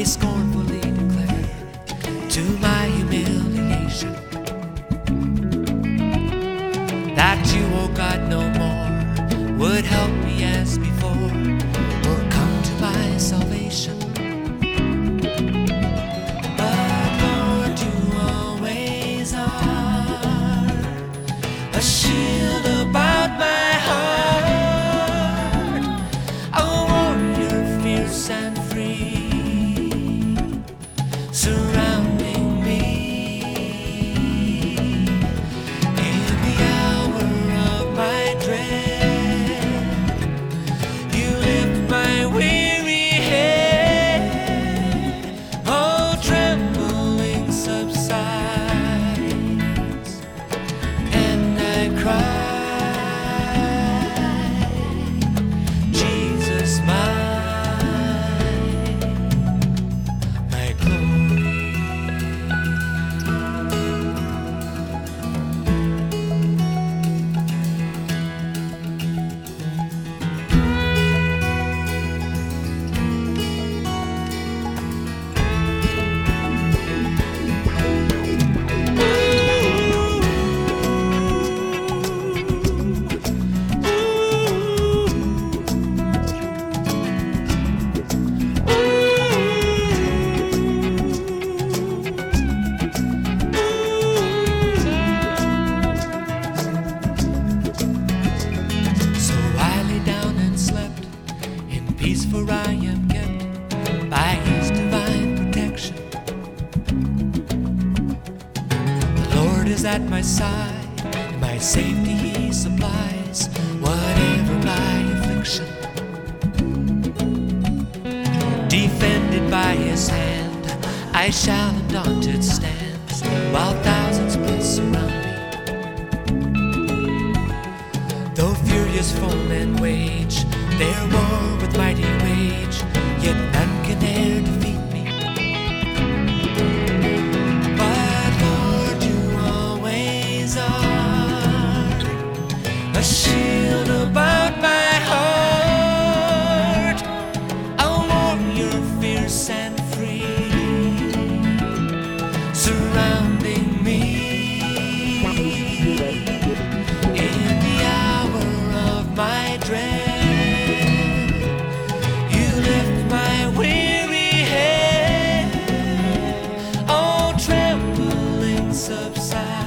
they peace, for I am kept by His divine protection. The Lord is at my side, and my safety He supplies, whatever my affliction. Defended by His hand, I shall undaunted stand, while thousands press around me. Though furious foemen wage their war a shield about my heart, free, surrounding me. In the hour of my dread, you lift my weary head. All trembling subsides,